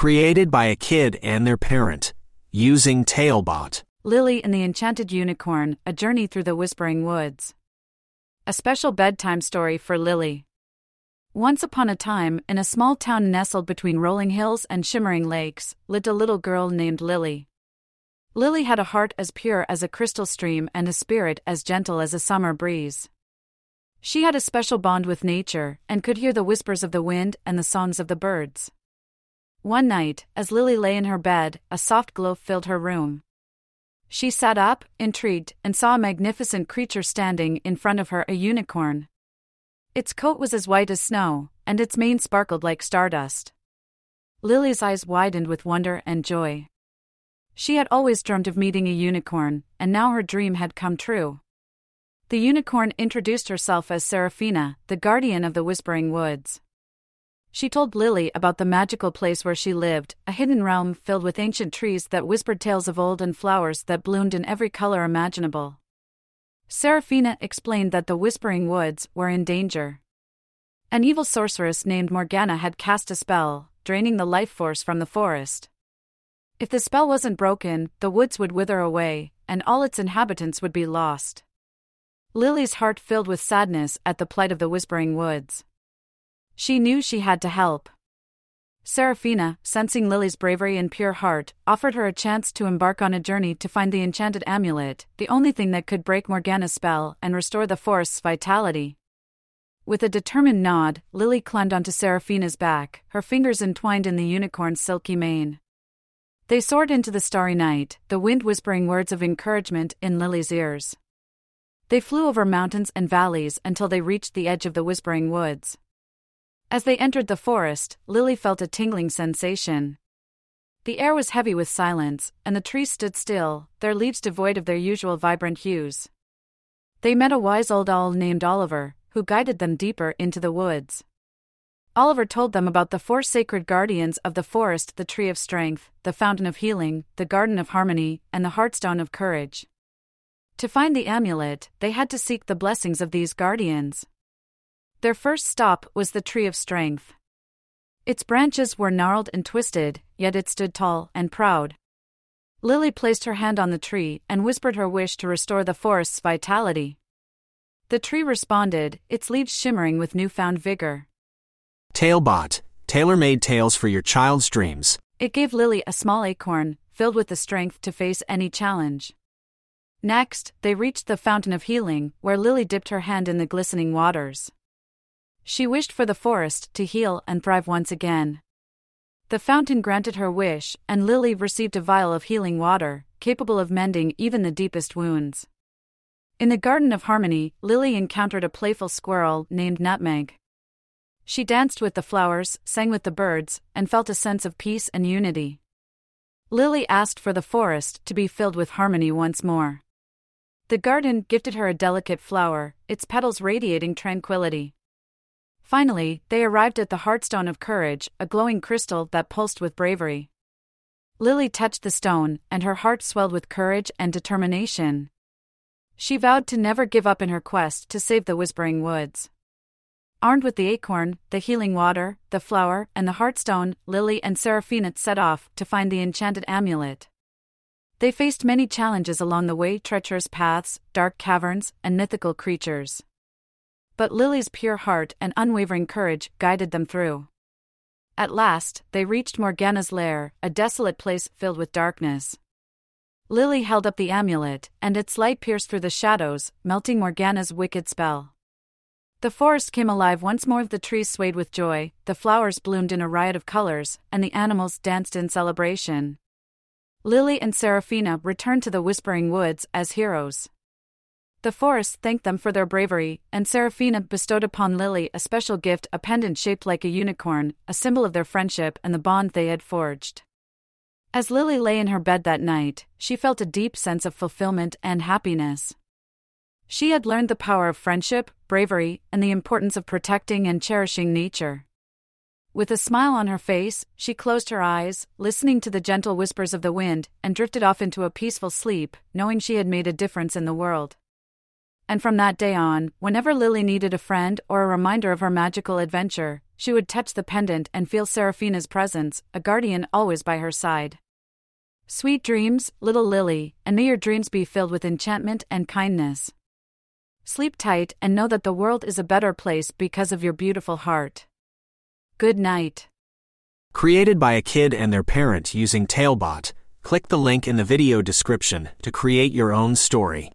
Created by a kid and their parent. Using Talebot. Lily and the Enchanted Unicorn A Journey Through the Whispering Woods. A special bedtime story for Lily. Once upon a time, in a small town nestled between rolling hills and shimmering lakes, lived a little girl named Lily. Lily had a heart as pure as a crystal stream and a spirit as gentle as a summer breeze. She had a special bond with nature and could hear the whispers of the wind and the songs of the birds. One night, as Lily lay in her bed, a soft glow filled her room. She sat up, intrigued, and saw a magnificent creature standing in front of her a unicorn. Its coat was as white as snow, and its mane sparkled like stardust. Lily's eyes widened with wonder and joy. She had always dreamed of meeting a unicorn, and now her dream had come true. The unicorn introduced herself as Seraphina, the guardian of the Whispering Woods. She told Lily about the magical place where she lived, a hidden realm filled with ancient trees that whispered tales of old and flowers that bloomed in every color imaginable. Seraphina explained that the Whispering Woods were in danger. An evil sorceress named Morgana had cast a spell, draining the life force from the forest. If the spell wasn't broken, the woods would wither away, and all its inhabitants would be lost. Lily's heart filled with sadness at the plight of the Whispering Woods. She knew she had to help. Seraphina, sensing Lily's bravery and pure heart, offered her a chance to embark on a journey to find the enchanted amulet, the only thing that could break Morgana's spell and restore the forest's vitality. With a determined nod, Lily climbed onto Seraphina's back, her fingers entwined in the unicorn's silky mane. They soared into the starry night, the wind whispering words of encouragement in Lily's ears. They flew over mountains and valleys until they reached the edge of the whispering woods. As they entered the forest, Lily felt a tingling sensation. The air was heavy with silence, and the trees stood still, their leaves devoid of their usual vibrant hues. They met a wise old owl named Oliver, who guided them deeper into the woods. Oliver told them about the four sacred guardians of the forest the Tree of Strength, the Fountain of Healing, the Garden of Harmony, and the Heartstone of Courage. To find the amulet, they had to seek the blessings of these guardians. Their first stop was the Tree of Strength. Its branches were gnarled and twisted, yet it stood tall and proud. Lily placed her hand on the tree and whispered her wish to restore the forest's vitality. The tree responded, its leaves shimmering with newfound vigor. Talebot, tailor made tales for your child's dreams. It gave Lily a small acorn, filled with the strength to face any challenge. Next, they reached the Fountain of Healing, where Lily dipped her hand in the glistening waters. She wished for the forest to heal and thrive once again. The fountain granted her wish, and Lily received a vial of healing water, capable of mending even the deepest wounds. In the Garden of Harmony, Lily encountered a playful squirrel named Nutmeg. She danced with the flowers, sang with the birds, and felt a sense of peace and unity. Lily asked for the forest to be filled with harmony once more. The garden gifted her a delicate flower, its petals radiating tranquility. Finally, they arrived at the Heartstone of Courage, a glowing crystal that pulsed with bravery. Lily touched the stone, and her heart swelled with courage and determination. She vowed to never give up in her quest to save the Whispering Woods. Armed with the acorn, the healing water, the flower, and the heartstone, Lily and Seraphina set off to find the enchanted amulet. They faced many challenges along the way treacherous paths, dark caverns, and mythical creatures. But Lily's pure heart and unwavering courage guided them through. At last, they reached Morgana's lair, a desolate place filled with darkness. Lily held up the amulet, and its light pierced through the shadows, melting Morgana's wicked spell. The forest came alive once more, the trees swayed with joy, the flowers bloomed in a riot of colors, and the animals danced in celebration. Lily and Seraphina returned to the Whispering Woods as heroes. The forest thanked them for their bravery, and Seraphina bestowed upon Lily a special gift a pendant shaped like a unicorn, a symbol of their friendship and the bond they had forged. As Lily lay in her bed that night, she felt a deep sense of fulfillment and happiness. She had learned the power of friendship, bravery, and the importance of protecting and cherishing nature. With a smile on her face, she closed her eyes, listening to the gentle whispers of the wind, and drifted off into a peaceful sleep, knowing she had made a difference in the world. And from that day on, whenever Lily needed a friend or a reminder of her magical adventure, she would touch the pendant and feel Seraphina's presence, a guardian always by her side. Sweet dreams, little Lily, and may your dreams be filled with enchantment and kindness. Sleep tight and know that the world is a better place because of your beautiful heart. Good night. Created by a kid and their parent using Talebot, click the link in the video description to create your own story.